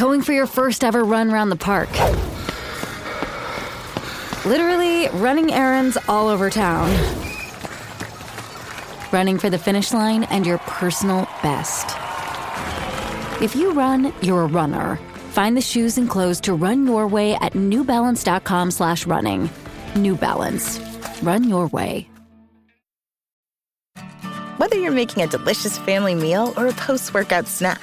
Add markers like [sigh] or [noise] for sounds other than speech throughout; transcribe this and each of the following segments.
Going for your first ever run around the park. Literally running errands all over town. Running for the finish line and your personal best. If you run, you're a runner. Find the shoes and clothes to run your way at newbalance.com slash running. New Balance. Run your way. Whether you're making a delicious family meal or a post-workout snack,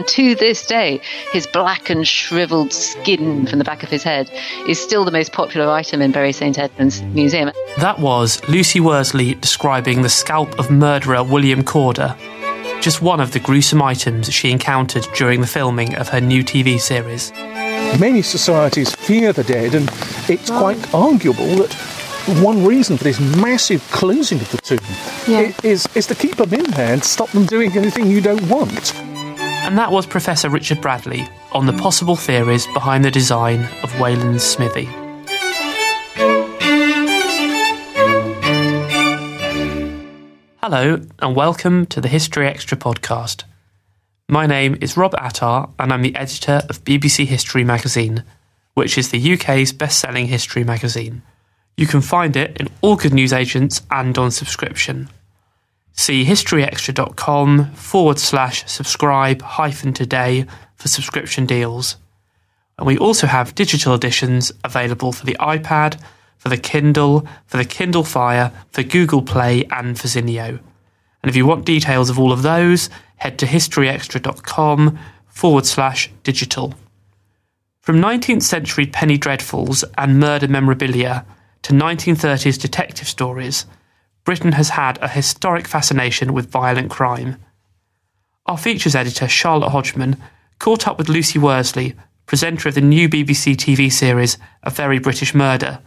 And to this day, his black and shriveled skin from the back of his head is still the most popular item in Bury St Edmunds Museum. That was Lucy Worsley describing the scalp of murderer William Corder, just one of the gruesome items she encountered during the filming of her new TV series. Many societies fear the dead, and it's quite arguable that one reason for this massive closing of the tomb Yeah. is, is to keep them in there and stop them doing anything you don't want. And that was Professor Richard Bradley on the possible theories behind the design of Wayland's smithy. Hello, and welcome to the History Extra podcast. My name is Rob Attar, and I'm the editor of BBC History magazine, which is the UK's best selling history magazine. You can find it in all good newsagents and on subscription. See historyextra.com forward slash subscribe hyphen today for subscription deals. And we also have digital editions available for the iPad, for the Kindle, for the Kindle Fire, for Google Play, and for Zinio. And if you want details of all of those, head to historyextra.com forward slash digital. From 19th century penny dreadfuls and murder memorabilia to 1930s detective stories, Britain has had a historic fascination with violent crime. Our features editor, Charlotte Hodgman, caught up with Lucy Worsley, presenter of the new BBC TV series A Very British Murder,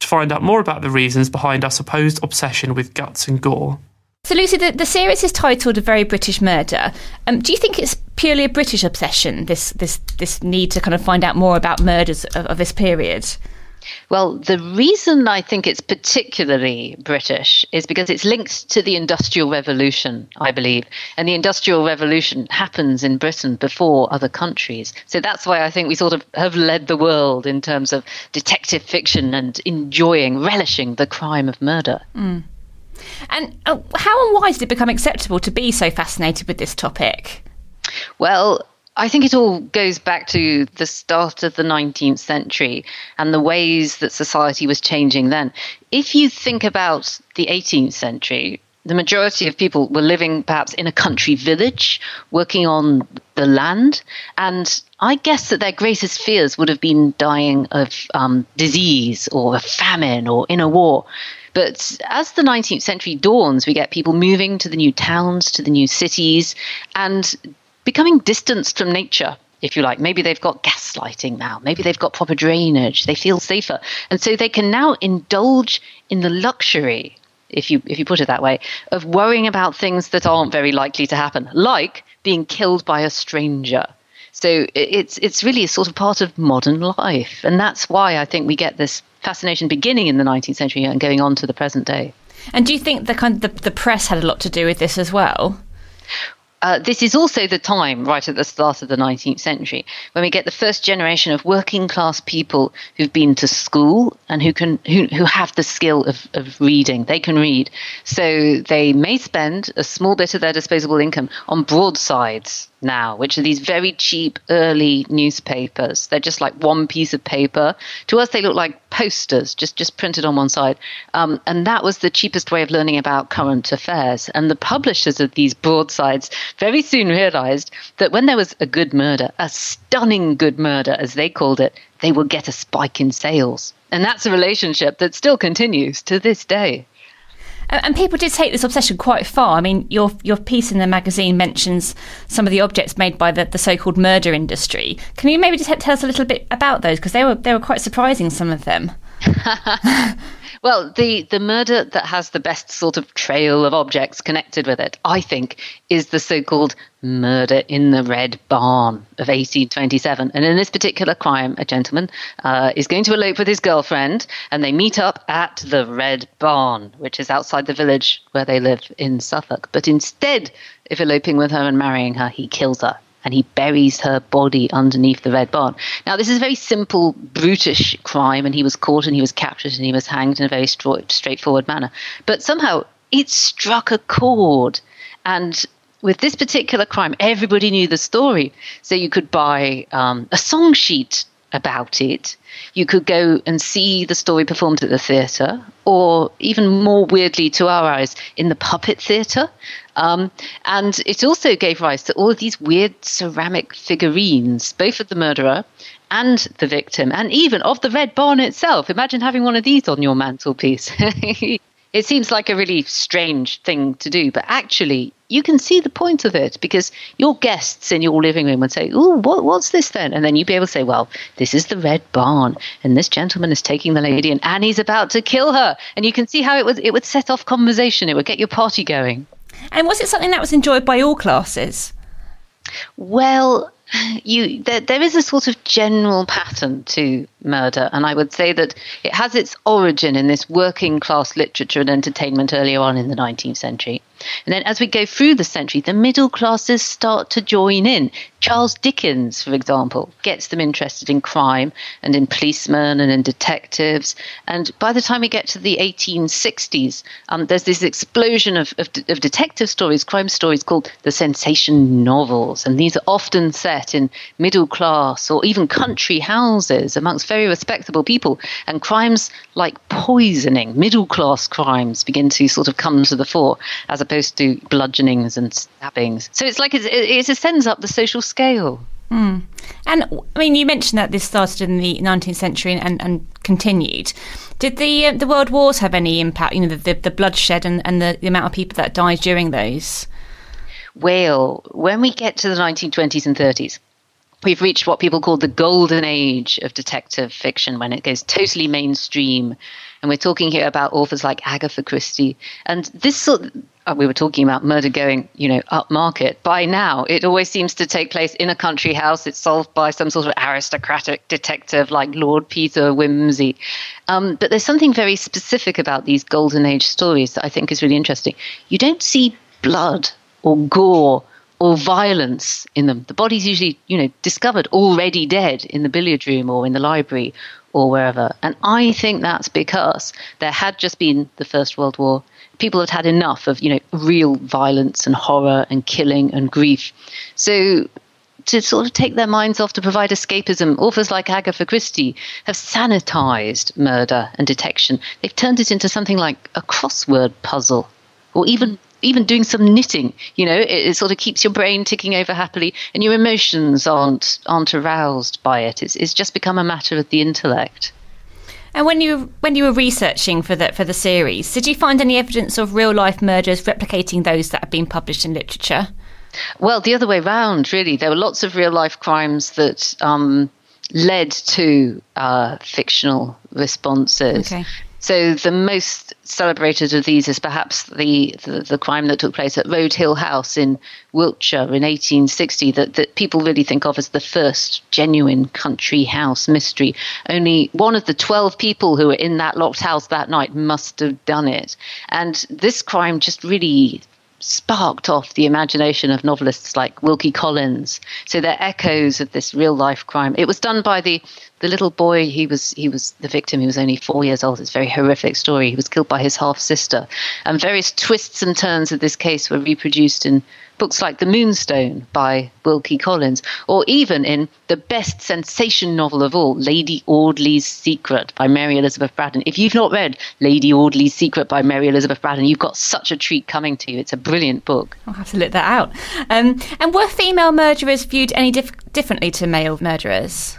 to find out more about the reasons behind our supposed obsession with guts and gore. So, Lucy, the, the series is titled "A Very British Murder." Um, do you think it's purely a British obsession? This this this need to kind of find out more about murders of, of this period. Well, the reason I think it's particularly British is because it's linked to the Industrial Revolution, I believe. And the Industrial Revolution happens in Britain before other countries. So that's why I think we sort of have led the world in terms of detective fiction and enjoying, relishing the crime of murder. Mm. And uh, how and why did it become acceptable to be so fascinated with this topic? Well, I think it all goes back to the start of the 19th century and the ways that society was changing then. If you think about the 18th century, the majority of people were living perhaps in a country village, working on the land. And I guess that their greatest fears would have been dying of um, disease or a famine or in a war. But as the 19th century dawns, we get people moving to the new towns, to the new cities, and becoming distanced from nature if you like. Maybe they've got gaslighting now. Maybe they've got proper drainage. They feel safer. And so they can now indulge in the luxury if you if you put it that way, of worrying about things that aren't very likely to happen, like being killed by a stranger. So it's it's really a sort of part of modern life, and that's why I think we get this fascination beginning in the 19th century and going on to the present day. And do you think the kind of the, the press had a lot to do with this as well? Uh, this is also the time, right at the start of the 19th century, when we get the first generation of working class people who've been to school and who can who, who have the skill of, of reading. They can read. So they may spend a small bit of their disposable income on broadsides now, which are these very cheap early newspapers. They're just like one piece of paper. To us, they look like posters, just just printed on one side. Um, and that was the cheapest way of learning about current affairs. And the publishers of these broadsides very soon realized that when there was a good murder, a stunning good murder, as they called it, they would get a spike in sales. And that's a relationship that still continues to this day. And people did take this obsession quite far. I mean, your your piece in the magazine mentions some of the objects made by the, the so-called murder industry. Can you maybe just tell us a little bit about those because they were they were quite surprising. Some of them. [laughs] Well, the, the murder that has the best sort of trail of objects connected with it, I think, is the so called murder in the Red Barn of 1827. And in this particular crime, a gentleman uh, is going to elope with his girlfriend, and they meet up at the Red Barn, which is outside the village where they live in Suffolk. But instead of eloping with her and marrying her, he kills her and he buries her body underneath the red barn. Now, this is a very simple, brutish crime, and he was caught and he was captured and he was hanged in a very straightforward manner. But somehow it struck a chord. And with this particular crime, everybody knew the story. So you could buy um, a song sheet about it. You could go and see the story performed at the theatre, or even more weirdly to our eyes, in the puppet theatre. Um, and it also gave rise to all of these weird ceramic figurines, both of the murderer and the victim, and even of the Red Barn itself. Imagine having one of these on your mantelpiece. [laughs] it seems like a really strange thing to do, but actually, you can see the point of it because your guests in your living room would say, "Oh, what, what's this then?" And then you'd be able to say, "Well, this is the Red Barn, and this gentleman is taking the lady, and Annie's about to kill her." And you can see how it would it would set off conversation. It would get your party going. And was it something that was enjoyed by all classes? Well, you there, there is a sort of general pattern to murder, and I would say that it has its origin in this working class literature and entertainment earlier on in the 19th century. And then as we go through the century, the middle classes start to join in. Charles Dickens, for example, gets them interested in crime and in policemen and in detectives. And by the time we get to the 1860s, um, there's this explosion of, of, of detective stories, crime stories called the sensation novels. And these are often set in middle class or even country houses amongst very respectable people. And crimes like poisoning, middle class crimes, begin to sort of come to the fore as opposed to bludgeonings and stabbings. So it's like it, it ascends up the social scale. Mm. And I mean, you mentioned that this started in the 19th century and, and continued. Did the uh, the world wars have any impact? You know, the, the, the bloodshed and, and the, the amount of people that died during those. Well, when we get to the 1920s and 30s, we've reached what people call the golden age of detective fiction when it goes totally mainstream. And we're talking here about authors like Agatha Christie. And this sort of, we were talking about murder going, you know, up market. By now, it always seems to take place in a country house. It's solved by some sort of aristocratic detective like Lord Peter Wimsey. Um, but there's something very specific about these golden age stories that I think is really interesting. You don't see blood or gore or violence in them. The body's usually, you know, discovered already dead in the billiard room or in the library or wherever. And I think that's because there had just been the First World War. People had had enough of, you know, real violence and horror and killing and grief. So to sort of take their minds off to provide escapism, authors like Agatha Christie have sanitized murder and detection. They've turned it into something like a crossword puzzle or even even doing some knitting. You know, it, it, sort of keeps your brain ticking over happily, and your emotions aren't aren't aroused by it. It's it's just become a matter of the intellect. And when you when you were researching for the for the series, did you find any evidence of real life murders replicating those that have been published in literature? Well, the other way round, really. There were lots of real life crimes that um, led to uh, fictional responses. Okay. So the most celebrated of these is perhaps the, the, the, crime that took place at Road Hill House in Wiltshire in 1860 that, that people really think of as the first genuine country house mystery. Only one of the 12 people who were in that locked house that night must have done it. And this crime just really sparked off the imagination of novelists like Wilkie Collins. So they're echoes of this real life crime. It was done by the the little boy. He was he was the victim. He was only four years old. It's a very horrific story. He was killed by his half sister, and various twists and turns of this case were reproduced in books like The Moonstone by Wilkie Collins, or even in the best sensation novel of all, Lady Audley's Secret by Mary Elizabeth Braddon. If you've not read Lady Audley's Secret by Mary Elizabeth Braddon, you've got such a treat coming to you. It's a brilliant book. I'll have to look that out. Um, and were female murderers viewed any dif- differently to male murderers?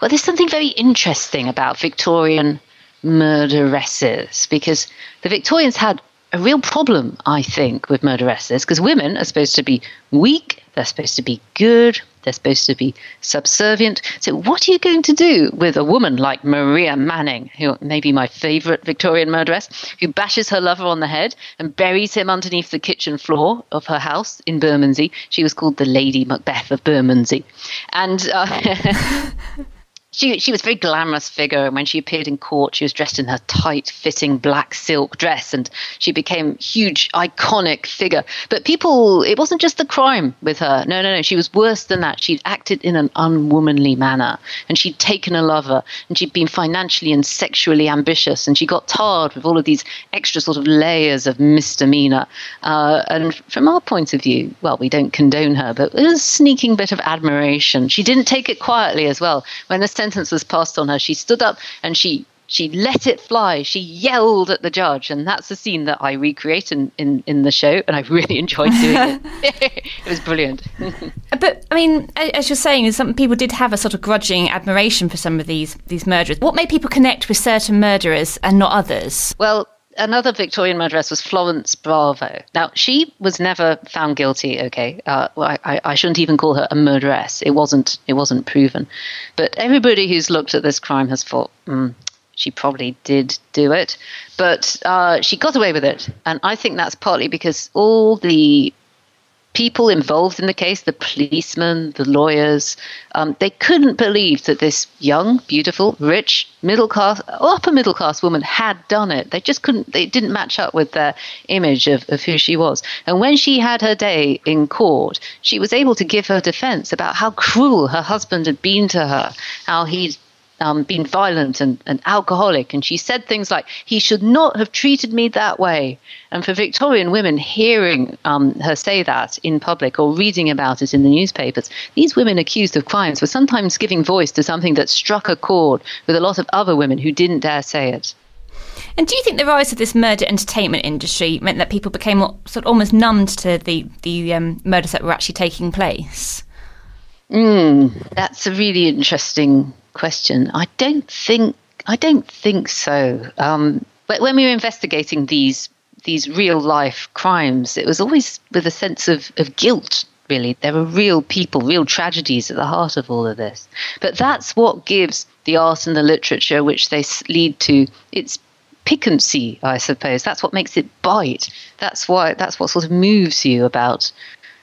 Well, there's something very interesting about Victorian murderesses because the Victorians had a real problem, I think, with murderesses because women are supposed to be weak, they're supposed to be good, they're supposed to be subservient. So, what are you going to do with a woman like Maria Manning, who may be my favourite Victorian murderess, who bashes her lover on the head and buries him underneath the kitchen floor of her house in Bermondsey? She was called the Lady Macbeth of Bermondsey. And. Uh, [laughs] [laughs] she she was a very glamorous figure. And when she appeared in court, she was dressed in her tight fitting black silk dress, and she became huge, iconic figure. But people, it wasn't just the crime with her. No, no, no. She was worse than that. She'd acted in an unwomanly manner, and she'd taken a lover, and she'd been financially and sexually ambitious, and she got tarred with all of these extra sort of layers of misdemeanor. Uh, and from our point of view, well, we don't condone her, but it was a sneaking bit of admiration. She didn't take it quietly as well. When the sentence was passed on her, she stood up and she she let it fly. She yelled at the judge, and that's a scene that I recreate in, in, in the show, and I really [laughs] enjoyed doing it. [laughs] it was brilliant. [laughs] but I mean, as you're saying, some people did have a sort of grudging admiration for some of these these murderers. What made people connect with certain murderers and not others? Well, another Victorian murderess was Florence Bravo. Now, she was never found guilty. Okay, uh, well, I, I, shouldn't even call her a murderess. It wasn't. It wasn't proven. But everybody who's looked at this crime has thought. Mm, she probably did do it, but uh, she got away with it, and I think that's partly because all the people involved in the case, the policemen, the lawyers, um, they couldn't believe that this young, beautiful, rich, middle class, upper middle class woman had done it. They just couldn't, they didn't match up with their image of, of who she was. And when she had her day in court, she was able to give her defense about how cruel her husband had been to her, how he'd um, been violent and, and alcoholic. And she said things like, he should not have treated me that way. And for Victorian women, hearing um, her say that in public or reading about it in the newspapers, these women accused of crimes were sometimes giving voice to something that struck a chord with a lot of other women who didn't dare say it. And do you think the rise of this murder entertainment industry meant that people became sort of almost numbed to the the um, murders that were actually taking place? Mm, that's a really interesting question. I don't think I don't think so. Um, but when we were investigating these these real life crimes, it was always with a sense of, of guilt. Really, there were real people, real tragedies at the heart of all of this. But that's what gives the art and the literature, which they lead to, its piquancy, I suppose. That's what makes it bite. That's why. That's what sort of moves you about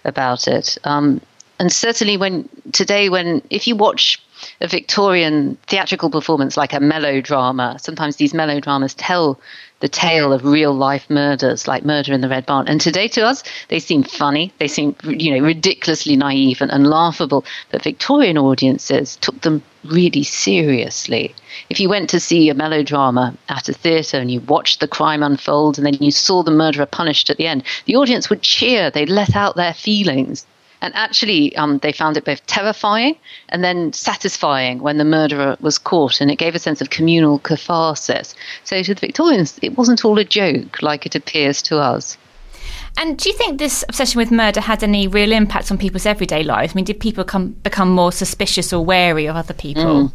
about it. Um, and certainly, when today, when if you watch a Victorian theatrical performance like a melodrama. Sometimes these melodramas tell the tale of real life murders, like Murder in the Red Barn. And today, to us, they seem funny. They seem, you know, ridiculously naive and, and laughable. But Victorian audiences took them really seriously. If you went to see a melodrama at a theatre and you watched the crime unfold and then you saw the murderer punished at the end, the audience would cheer. They'd let out their feelings. And actually, um, they found it both terrifying and then satisfying when the murderer was caught, and it gave a sense of communal catharsis. So to the Victorians, it wasn't all a joke like it appears to us. And do you think this obsession with murder had any real impact on people's everyday lives? I mean, did people come, become more suspicious or wary of other people? Mm.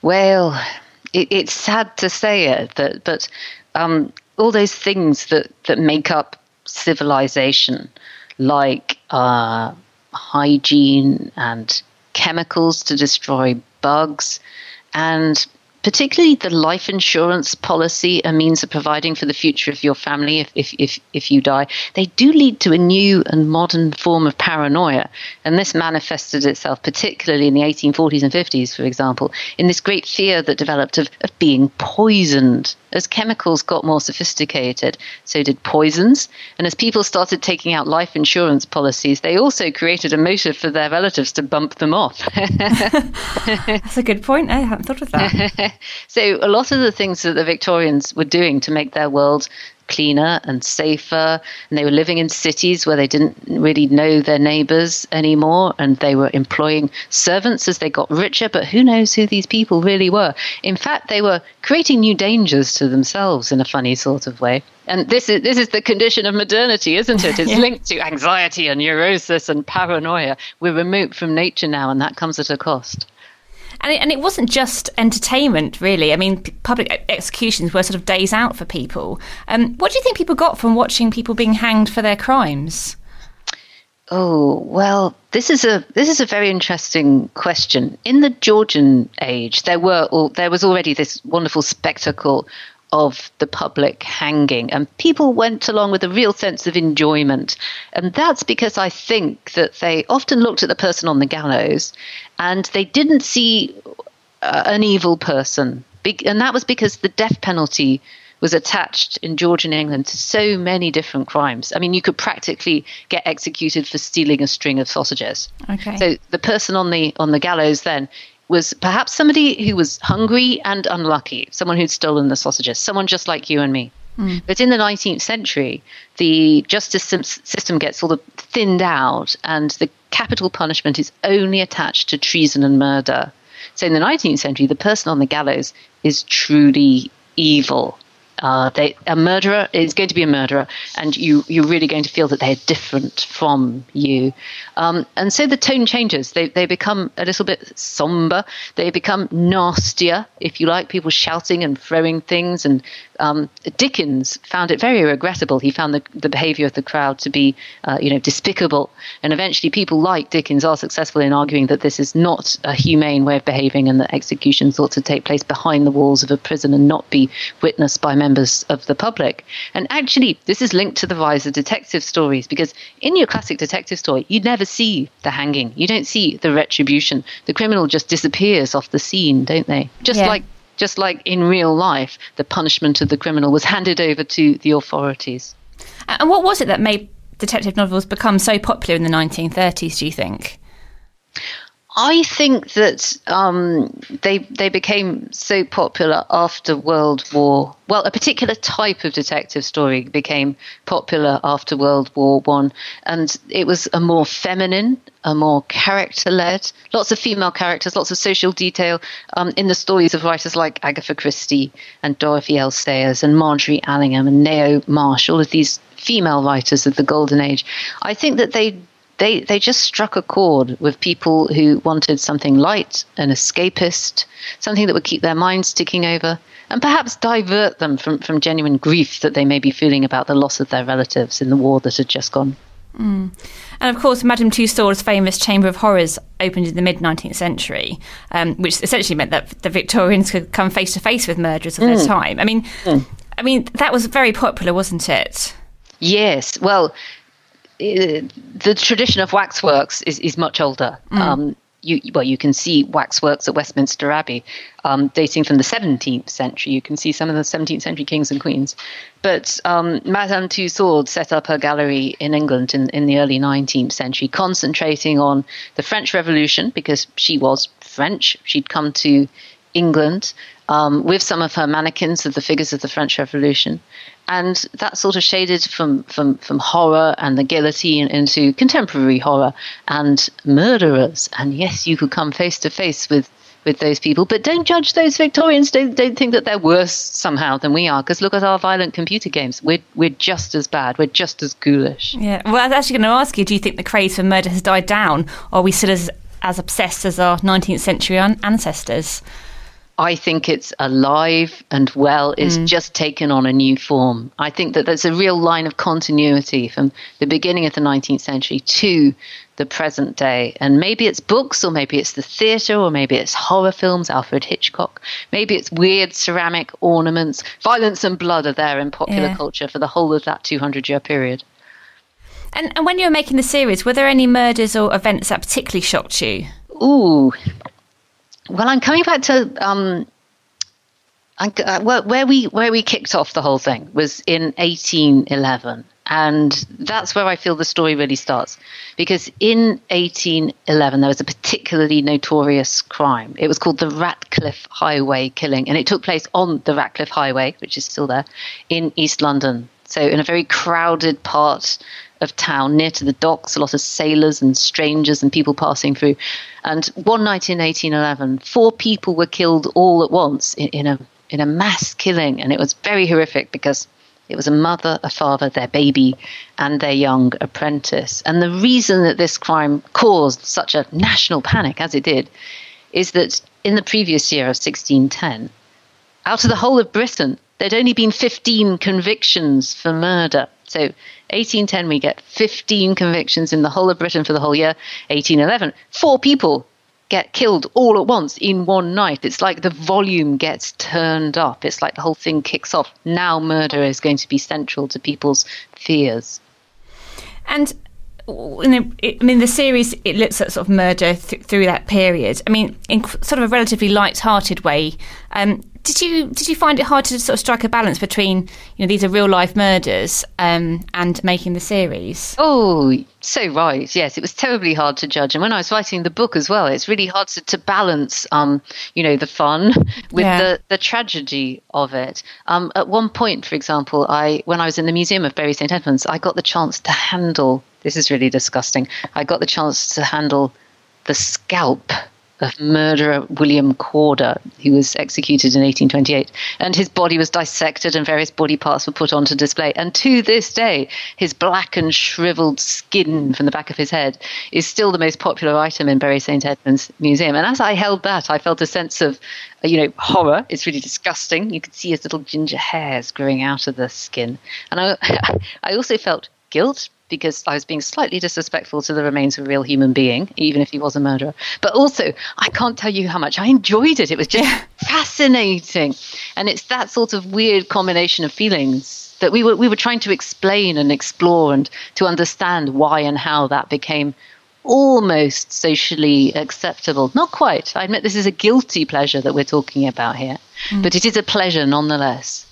Well, it, it's sad to say it, that, but um, all those things that, that make up civilization, like uh, hygiene and chemicals to destroy bugs, and particularly the life insurance policy a means of providing for the future of your family if, if, if, if you die, they do lead to a new and modern form of paranoia. And this manifested itself particularly in the 1840s and 50s, for example, in this great fear that developed of, of being poisoned. As chemicals got more sophisticated, so did poisons. And as people started taking out life insurance policies, they also created a motive for their relatives to bump them off. [laughs] [laughs] That's a good point. I haven't thought of that. [laughs] so a lot of the things that the Victorians were doing to make their world cleaner and safer. And they were living in cities where they didn't really know their neighbors anymore. And they were employing servants as they got richer. But who knows who these people really were? In fact, they were creating new dangers to themselves in a funny sort of way. And this is this is the condition of modernity, isn't it? It's [laughs] yeah. linked to anxiety and neurosis and paranoia. We're remote from nature now, and that comes at a cost. And it, and it wasn't just entertainment, really. I mean, public executions were sort of days out for people. Um, what do you think people got from watching people being hanged for their crimes? Oh well, this is a this is a very interesting question. In the Georgian age, there were there was already this wonderful spectacle of the public hanging. And people went along with a real sense of enjoyment. And that's because I think that they often looked at the person on the gallows and they didn't see uh, an evil person. And that was because the death penalty was attached in Georgian England to so many different crimes. I mean, you could practically get executed for stealing a string of sausages. Okay. So the person on the on the gallows then was perhaps somebody who was hungry and unlucky, someone who'd stolen the sausages, someone just like you and me. Mm. But in the 19th century, the justice system gets sort of thinned out, and the capital punishment is only attached to treason and murder. So in the 19th century, the person on the gallows is truly evil. Uh, they, a murderer is going to be a murderer, and you, you're really going to feel that they're different from you. Um, and so the tone changes. They, they become a little bit somber. They become nastier, if you like, people shouting and throwing things. And um, Dickens found it very regrettable. He found the, the behavior of the crowd to be, uh, you know, despicable. And eventually, people like Dickens are successful in arguing that this is not a humane way of behaving and that executions ought to take place behind the walls of a prison and not be witnessed by members of the public. And actually, this is linked to the rise of detective stories because in your classic detective story, you never see the hanging, you don't see the retribution. The criminal just disappears off the scene, don't they? Just yeah. like just like in real life, the punishment of the criminal was handed over to the authorities. And what was it that made detective novels become so popular in the 1930s, do you think? I think that um, they they became so popular after World War. Well, a particular type of detective story became popular after World War One, and it was a more feminine, a more character-led, lots of female characters, lots of social detail um, in the stories of writers like Agatha Christie and Dorothy L. Sayers and Margery Allingham and Ngaio Marsh, all of these female writers of the golden age. I think that they they they just struck a chord with people who wanted something light and escapist, something that would keep their minds ticking over, and perhaps divert them from, from genuine grief that they may be feeling about the loss of their relatives in the war that had just gone. Mm. And of course, Madame Tussauds' famous Chamber of Horrors opened in the mid 19th century, um, which essentially meant that the Victorians could come face to face with murderers of mm. their time. I mean, mm. I mean that was very popular, wasn't it? Yes. Well, the tradition of waxworks is, is much older. Mm. Um, you, well, you can see waxworks at Westminster Abbey um, dating from the 17th century. You can see some of the 17th century kings and queens. But um, Madame Tussaud set up her gallery in England in, in the early 19th century, concentrating on the French Revolution because she was French. She'd come to England um, with some of her mannequins of the figures of the French Revolution and that sort of shaded from, from, from horror and the guillotine into contemporary horror and murderers. And yes, you could come face to face with with those people. But don't judge those Victorians. Don't, don't think that they're worse somehow than we are. Because look at our violent computer games. We're, we're just as bad. We're just as ghoulish. Yeah. Well, I was actually going to ask you do you think the craze for murder has died down? Or are we still as, as obsessed as our 19th century ancestors? I think it's alive and well. It's mm. just taken on a new form. I think that there's a real line of continuity from the beginning of the 19th century to the present day. And maybe it's books, or maybe it's the theatre, or maybe it's horror films, Alfred Hitchcock. Maybe it's weird ceramic ornaments. Violence and blood are there in popular yeah. culture for the whole of that 200 year period. And, and when you were making the series, were there any murders or events that particularly shocked you? Ooh, well, I'm coming back to um, uh, where we where we kicked off the whole thing was in 1811, and that's where I feel the story really starts. Because in 1811, there was a particularly notorious crime. It was called the Ratcliffe Highway killing, and it took place on the Ratcliffe Highway, which is still there, in East London. So, in a very crowded part of town near to the docks, a lot of sailors and strangers and people passing through. And one night in 1811, four people were killed all at once in, in a in a mass killing, and it was very horrific because it was a mother, a father, their baby, and their young apprentice. And the reason that this crime caused such a national panic, as it did, is that in the previous year of 1610, out of the whole of Britain, there'd only been 15 convictions for murder. So 1810, we get 15 convictions in the whole of Britain for the whole year. 1811, four people get killed all at once in one night. It's like the volume gets turned up. It's like the whole thing kicks off. Now murder is going to be central to people's fears. And I mean, the series it looks at sort of murder th- through that period. I mean, in sort of a relatively light-hearted way. Um, did you did you find it hard to sort of strike a balance between you know these are real life murders um, and making the series? Oh, so right. Yes, it was terribly hard to judge. And when I was writing the book as well, it's really hard to, to balance, um, you know, the fun [laughs] with yeah. the, the tragedy of it. Um, at one point, for example, I when I was in the Museum of Bury St Edmunds, I got the chance to handle. This is really disgusting. I got the chance to handle the scalp of murderer William Corder, who was executed in 1828. And his body was dissected and various body parts were put onto display. And to this day, his black and shriveled skin from the back of his head is still the most popular item in Bury St. Edmunds Museum. And as I held that, I felt a sense of, uh, you know, horror. It's really disgusting. You could see his little ginger hairs growing out of the skin. And I, [laughs] I also felt guilt because I was being slightly disrespectful to the remains of a real human being, even if he was a murderer. But also, I can't tell you how much I enjoyed it. It was just yeah. fascinating. And it's that sort of weird combination of feelings that we were, we were trying to explain and explore and to understand why and how that became almost socially acceptable. Not quite. I admit this is a guilty pleasure that we're talking about here, mm. but it is a pleasure nonetheless.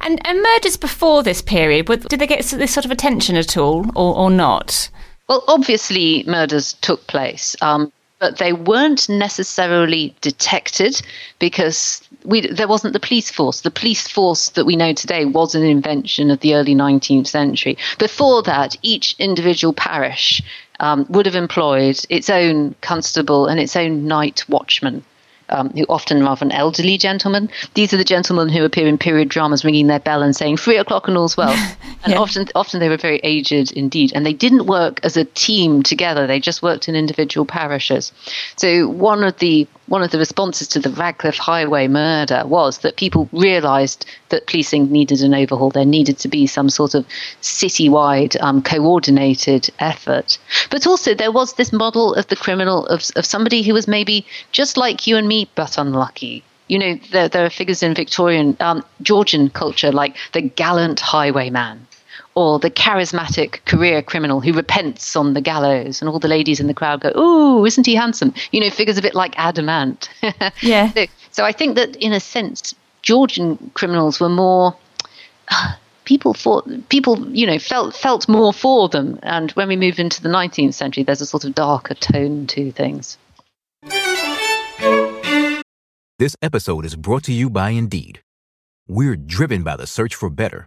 And, and murders before this period, did they get this sort of attention at all or, or not? Well, obviously, murders took place. Um, but they weren't necessarily detected because we, there wasn't the police force. The police force that we know today was an invention of the early 19th century. Before that, each individual parish um, would have employed its own constable and its own night watchman um, who often rather an elderly gentleman. These are the gentlemen who appear in period dramas, ringing their bell and saying three o'clock and all's well. [laughs] And yeah. often, often they were very aged indeed, and they didn't work as a team together. They just worked in individual parishes. So one of the one of the responses to the Ratcliffe Highway murder was that people realised that policing needed an overhaul. There needed to be some sort of citywide um, coordinated effort. But also, there was this model of the criminal, of, of somebody who was maybe just like you and me, but unlucky you know, there, there, are figures in Victorian, um, Georgian culture like the gallant highwayman or the charismatic career criminal who repents on the gallows, and all the ladies in the crowd go, "Ooh, isn't he handsome?" You know, figures a bit like Adam Ant. [laughs] yeah. So, so, I think that in a sense, Georgian criminals were more. Uh, [sighs] people thought people you know felt felt more for them and when we move into the 19th century there's a sort of darker tone to things this episode is brought to you by indeed we're driven by the search for better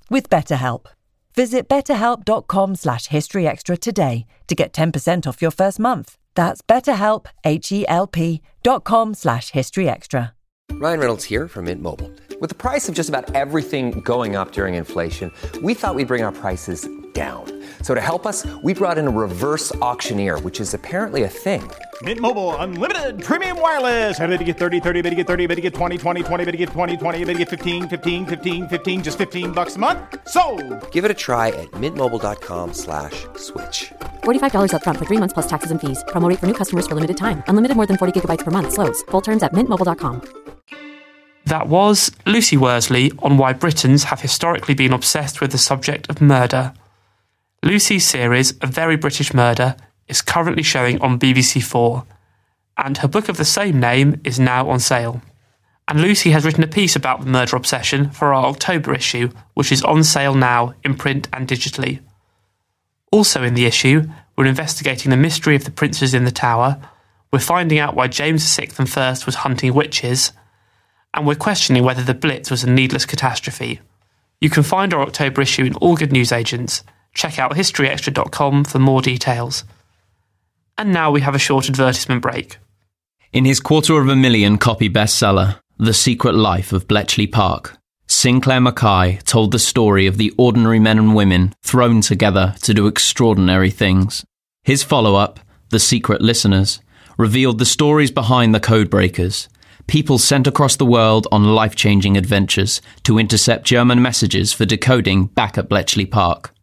with BetterHelp. Visit betterhelp.com slash historyextra today to get 10% off your first month. That's betterhelp, H-E-L-P dot com slash historyextra. Ryan Reynolds here from Mint Mobile. With the price of just about everything going up during inflation, we thought we'd bring our prices down. So to help us, we brought in a reverse auctioneer, which is apparently a thing. Mint Mobile unlimited premium wireless. Ready to get 30, 30, bit to get 30, bit to get 20, 20, 20, bit to get 20, 20, bit to get 15, 15, 15, 15 just 15 bucks a month. So, Give it a try at mintmobile.com slash switch. $45 upfront for three months plus taxes and fees. Promo rate for new customers for limited time. Unlimited more than 40 gigabytes per month. Slows. Full terms at mintmobile.com. That was Lucy Worsley on why Britons have historically been obsessed with the subject of murder. Lucy's series, A Very British Murder, is currently showing on BBC Four, and her book of the same name is now on sale. And Lucy has written a piece about the murder obsession for our October issue, which is on sale now in print and digitally. Also in the issue, we're investigating the mystery of the princes in the tower, we're finding out why James VI and I was hunting witches, and we're questioning whether the Blitz was a needless catastrophe. You can find our October issue in all good newsagents. Check out historyextra.com for more details. And now we have a short advertisement break. In his quarter of a million copy bestseller, The Secret Life of Bletchley Park, Sinclair McKay told the story of the ordinary men and women thrown together to do extraordinary things. His follow up, The Secret Listeners, revealed the stories behind the codebreakers, people sent across the world on life changing adventures to intercept German messages for decoding back at Bletchley Park.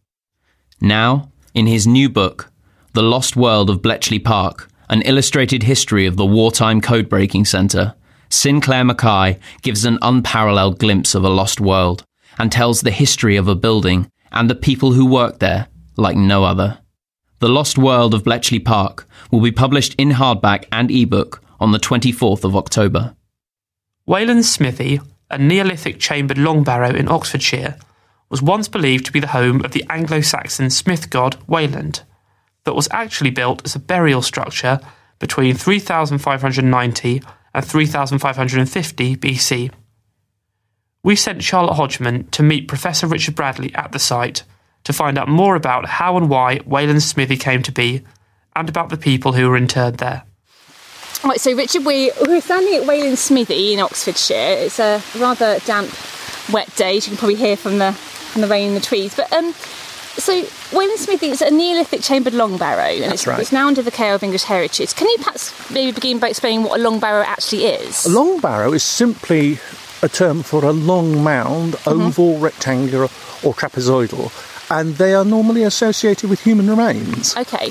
Now, in his new book, The Lost World of Bletchley Park, an illustrated history of the wartime codebreaking centre, Sinclair McKay gives an unparalleled glimpse of a lost world and tells the history of a building and the people who worked there like no other. The Lost World of Bletchley Park will be published in hardback and ebook on the 24th of October. Wayland's Smithy, a Neolithic chambered long barrow in Oxfordshire, was once believed to be the home of the Anglo Saxon smith god Wayland, but was actually built as a burial structure between 3590 and 3550 BC. We sent Charlotte Hodgman to meet Professor Richard Bradley at the site to find out more about how and why Wayland's Smithy came to be and about the people who were interred there. Right, so Richard, we, we're standing at Wayland Smithy in Oxfordshire. It's a rather damp, wet day, as you can probably hear from the from the rain in the trees. But um, so Wayland Smithy is a Neolithic chambered long barrow, and That's it's, right. it's now under the care of English Heritage. Can you perhaps maybe begin by explaining what a long barrow actually is? A long barrow is simply a term for a long mound, Mm-hmm. oval, rectangular, or trapezoidal, and they are normally associated with human remains. Okay,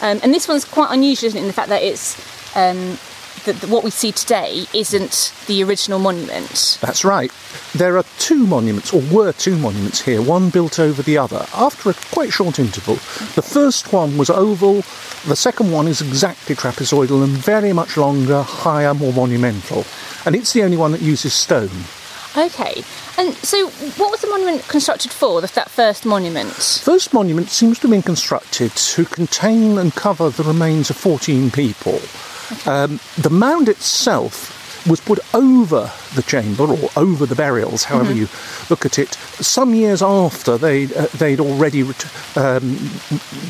um, and this one's quite unusual, isn't it, in the fact that it's um, that what we see today isn't the original monument. That's right. There are two monuments, or were two monuments here, one built over the other, after a quite short interval. The first one was oval, the second one is exactly trapezoidal and very much longer, higher, more monumental. And it's the only one that uses stone. Okay, and so what was the monument constructed for? That first monument. First monument seems to have been constructed to contain and cover the remains of 14 people. Um, the mound itself was put over the chamber or over the burials, however Mhm. you look at it, some years after they uh, they'd already ret- um,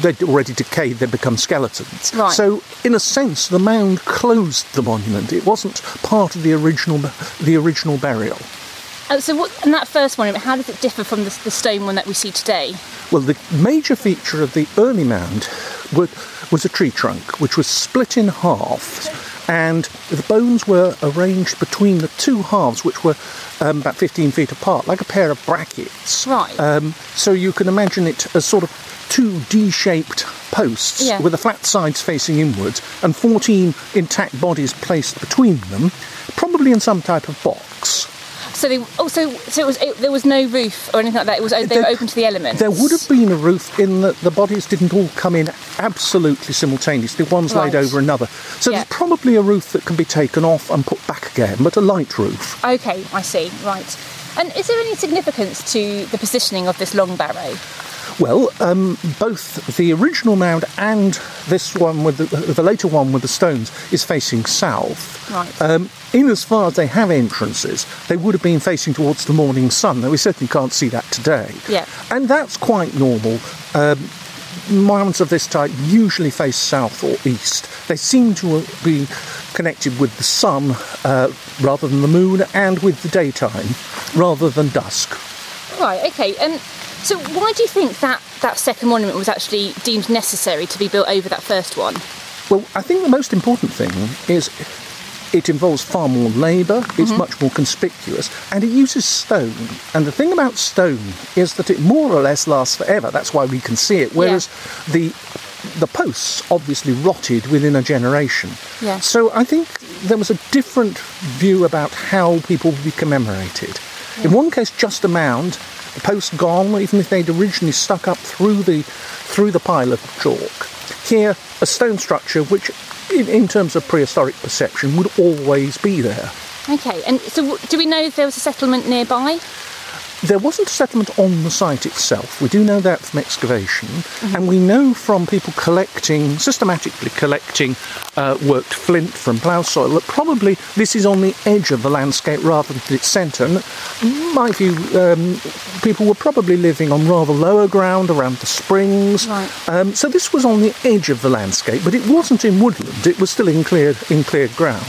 they'd already decayed, they'd become skeletons. Right. So, in a sense, the mound closed the monument. It wasn't part of the original the original burial. Uh, so, what, and that first monument, how does it differ from the, the stone one that we see today? Well, the major feature of the early mound wa- was a tree trunk, which was split in half, and the bones were arranged between the two halves, which were um, about 15 feet apart, like a pair of brackets. Right. Um, so you can imagine it as sort of two D-shaped posts Yeah. with the flat sides facing inwards and 14 intact bodies placed between them, probably in some type of box. So they oh, also, so it was it, there was no roof or anything like that. It was oh, they were open to the elements. There would have been a roof in that the bodies didn't all come in absolutely simultaneously, one's laid over another. So Yeah. there's probably a roof that can be taken off and put back again, but a light roof. Okay, I see. Right. And is there any significance to the positioning of this long barrow? Well, um, both the original mound and this one with the, the later one with the stones is facing south. Right. Um, in as far as they have entrances, they would have been facing towards the morning sun, though we certainly can't see that today. Yeah. And that's quite normal. Um, mounds of this type usually face south or east. They seem to be connected with the sun uh, rather than the moon and with the daytime rather than dusk. Right. Okay. And so, why do you think that that second monument was actually deemed necessary to be built over that first one? Well, I think the most important thing is it involves far more labour, it's Mhm. much more conspicuous, and it uses stone. And the thing about stone is that it more or less lasts forever. That's why we can see it. Whereas the the posts obviously rotted within a generation. Yeah. So I think there was a different view about how people would be commemorated. In one case, just a mound, the post gone, even if they'd originally stuck up through the through the pile of chalk. Here, a stone structure which, in, in terms of prehistoric perception, would always be there. Okay. And so, do we know if there was a settlement nearby? There wasn't a settlement on the site itself. We do know that from excavation, and we know from people collecting, systematically collecting uh, worked flint from plough soil, that probably this is on the edge of the landscape rather than its centre. And in my view, um, people were probably living on rather lower ground around the springs. Um, so this was on the edge of the landscape, but it wasn't in woodland. It was still in cleared, in cleared ground.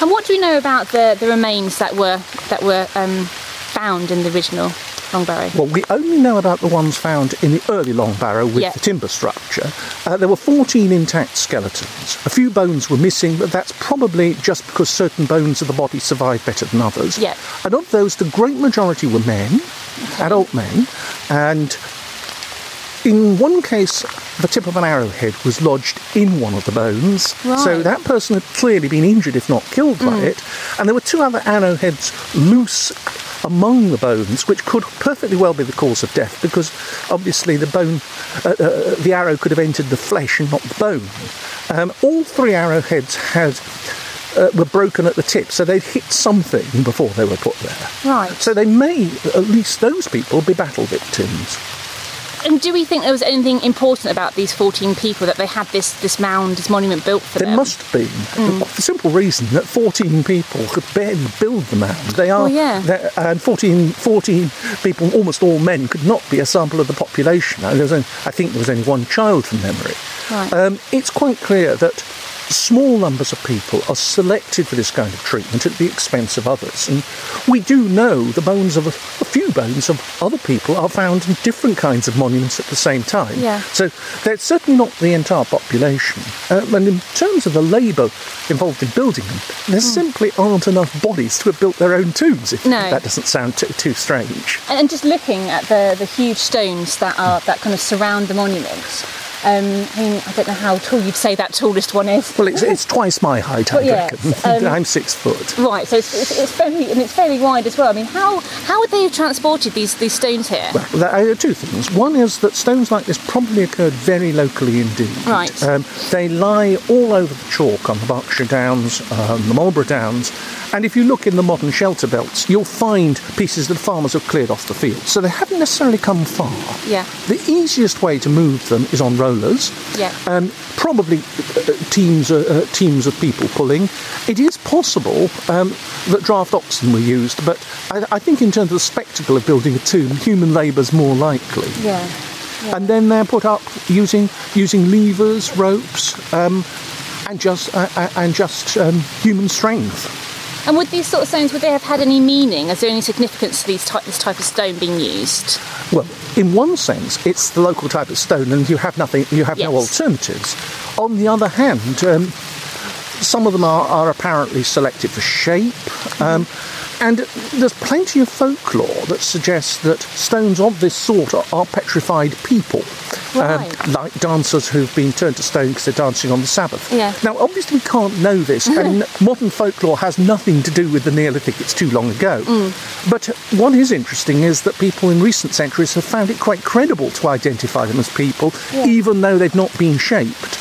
And what do we know about the, the remains that were that were um, found in the original long barrow? Well, we only know about the ones found in the early long barrow with Yeah. the timber structure. Uh, there were 14 intact skeletons. A few bones were missing, but that's probably just because certain bones of the body survived better than others. Yeah. And of those, the great majority were men, adult men, and in one case, the tip of an arrowhead was lodged in one of the bones. Right. So that person had clearly been injured, if not killed by Mm. it. And there were two other arrowheads loose among the bones, which could perfectly well be the cause of death, because obviously the bone, uh, uh, the arrow could have entered the flesh and not the bone. Um, all three arrowheads had. Uh, were broken at the tip, so they'd hit something before they were put there. Right. So they may, at least those people, be battle victims. And do we think there was anything important about these 14 people that they had this, this mound, this monument built for There them? There must have been. Mm. For the simple reason that 14 people could barely build the mound. They are, Oh, yeah. and 14, 14 people, almost all men, could not be a sample of the population. Only, I think there was only one child from memory. Right. Um, it's quite clear that small numbers of people are selected for this kind of treatment at the expense of others. And we do know the bones of a, a few bones of other people are found in different kinds of monuments at the same time. Yeah. So that's certainly not the entire population. Um, and in terms of the labour involved in building them, there simply aren't enough bodies to have built their own tombs, if No. that doesn't sound too, too strange. And, just looking at the, the huge stones that are that kind of surround the monument, um, I mean, I don't know how tall you'd say that tallest one is. Well, it's, it's twice my height, I Well, yeah, reckon. [laughs] um, I'm six foot. Right, so it's, it's, it's fairly and it's fairly wide as well. I mean, how how would they have transported these these stones here? Well, there are two things. One is that stones like this probably occurred very locally indeed. Right. Um, they lie all over the chalk on the Berkshire Downs, um, the Marlborough Downs, And if you look in the modern shelter belts, you'll find pieces that farmers have cleared off the field. So they haven't necessarily come far. Yeah. The easiest way to move them is on Yeah. Um, probably uh, teams, uh, uh, teams of people pulling. It is possible um, that draft oxen were used, but I, I think in terms of the spectacle of building a tomb, human labour's more likely. Yeah. And then they're put up using using levers, ropes, um, and just uh, uh, and just um, human strength. And would these sort of stones, would they have had any meaning? Is there any significance to these type, this type of stone being used? Well, in one sense, it's the local type of stone, and you have nothing. You have no alternatives. On the other hand, um, some of them are, are apparently selected for shape. Um, and there's plenty of folklore that suggests that stones of this sort are, are petrified people, um, like dancers who've been turned to stone because they're dancing on the Sabbath. Yeah. Now, obviously, we can't know this, [laughs] and modern folklore has nothing to do with the Neolithic. It's too long ago. Mm. But what is interesting is that people in recent centuries have found it quite credible to identify them as people, Yeah. even though they've not been shaped.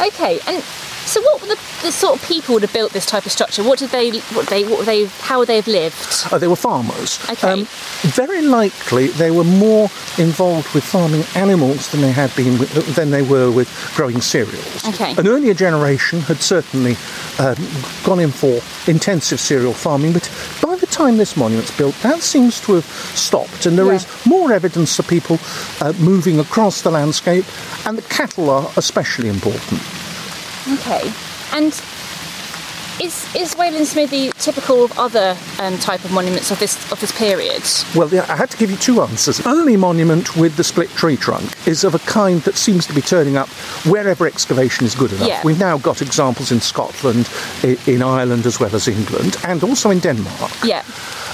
Okay, and so what were the, the sort of people that built this type of structure? What did they, what they, what were they, how would they have lived? Uh, they were farmers. Okay. very likely, they were more involved with farming animals than they had been with, than they were with growing cereals. Okay. An earlier generation had certainly um, gone in for intensive cereal farming, but by the time this monument's built, that seems to have stopped, and there Yeah. is more evidence of people uh, moving across the landscape, and the cattle are especially important. Okay, and is is Wayland Smithy typical of other um, type of monuments of this of this period? Well, yeah, I had to give you two answers. Only monument with the split tree trunk is of a kind that seems to be turning up wherever excavation is good enough. Yeah. We've now got examples in Scotland, in Ireland as well as England, and also in Denmark. Yeah.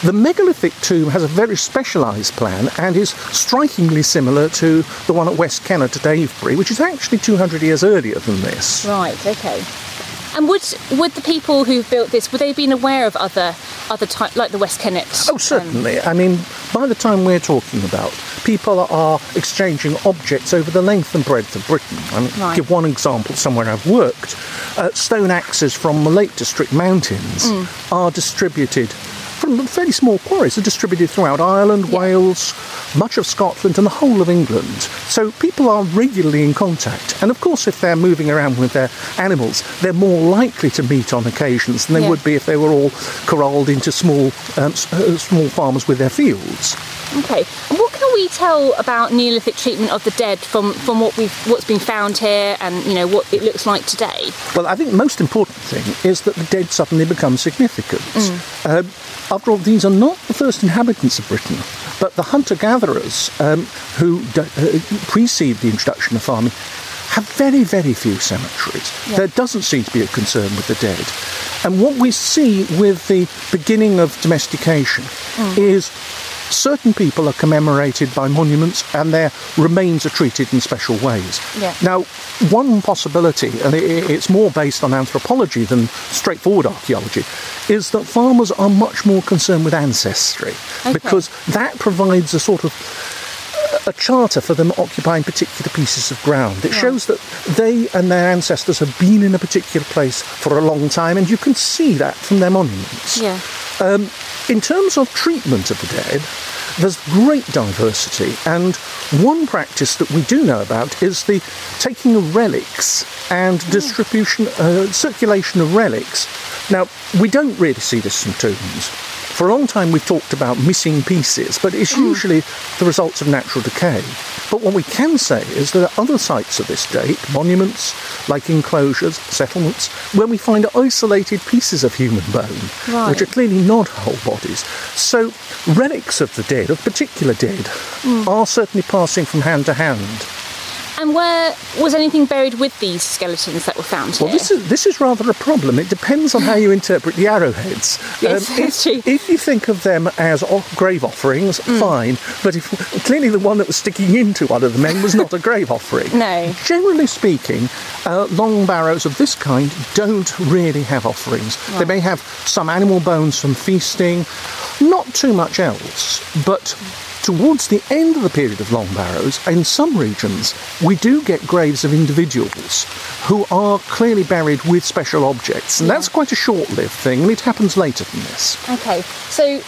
The megalithic tomb has a very specialised plan and is strikingly similar to the one at West Kennet at Avebury, which is actually 200 years earlier than this. Right. Okay. And would would the people who built this would they have been aware of other other type like the West Kennet? Oh, certainly. I mean, by the time we're talking about, people are exchanging objects over the length and breadth of Britain. I mean, Right. give one example somewhere I've worked. Uh, stone axes from the Lake District mountains Mm. are distributed from fairly small quarries, are distributed throughout Ireland, Wales, much of Scotland, and the whole of England. So people are regularly in contact. And of course, if they're moving around with their animals, they're more likely to meet on occasions than they Yeah. would be if they were all corralled into small, um, uh, small farmers with their fields. Okay. And what can we tell about Neolithic treatment of the dead from from what we've what's been found here and you know what it looks like today? Well, I think the most important thing is that the dead suddenly become significant. Um, after all, these are not the first inhabitants of Britain, but the hunter-gatherers um, who d- uh, precede the introduction of farming have very, very few cemeteries. Yeah. There doesn't seem to be a concern with the dead. And what we see with the beginning of domestication is certain people are commemorated by monuments and their remains are treated in special ways. Yeah. Now, one possibility, and it's more based on anthropology than straightforward archaeology, is that farmers are much more concerned with ancestry Okay. because that provides a sort of a charter for them occupying particular pieces of ground. It shows that they and their ancestors have been in a particular place for a long time, and you can see that from their monuments. Yeah. Um, in terms of treatment of the dead, there's great diversity, and one practice that we do know about is the taking of relics and distribution, uh, circulation of relics. Now, we don't really see this from tombs. For a long time, we've talked about missing pieces, but it's mm. usually the results of natural decay. But what we can say is there are other sites of this date, monuments, like enclosures, settlements, where we find isolated pieces of human bone, Right. which are clearly not whole bodies. So, relics of the dead, of particular dead, mm. are certainly passing from hand to hand. And where was anything buried with these skeletons that were found here? Well, this is this is rather a problem. It depends on how you interpret the arrowheads. [laughs] Yes, if, true. if you think of them as grave offerings, fine. But if clearly the one that was sticking into one of the men was not a grave [laughs] offering. No. Generally speaking, uh, long barrows of this kind don't really have offerings. They may have some animal bones from feasting, not too much else. But towards the end of the period of long barrows, in some regions, we do get graves of individuals who are clearly buried with special objects, and that's quite a short-lived thing, and it happens later than this. Okay, so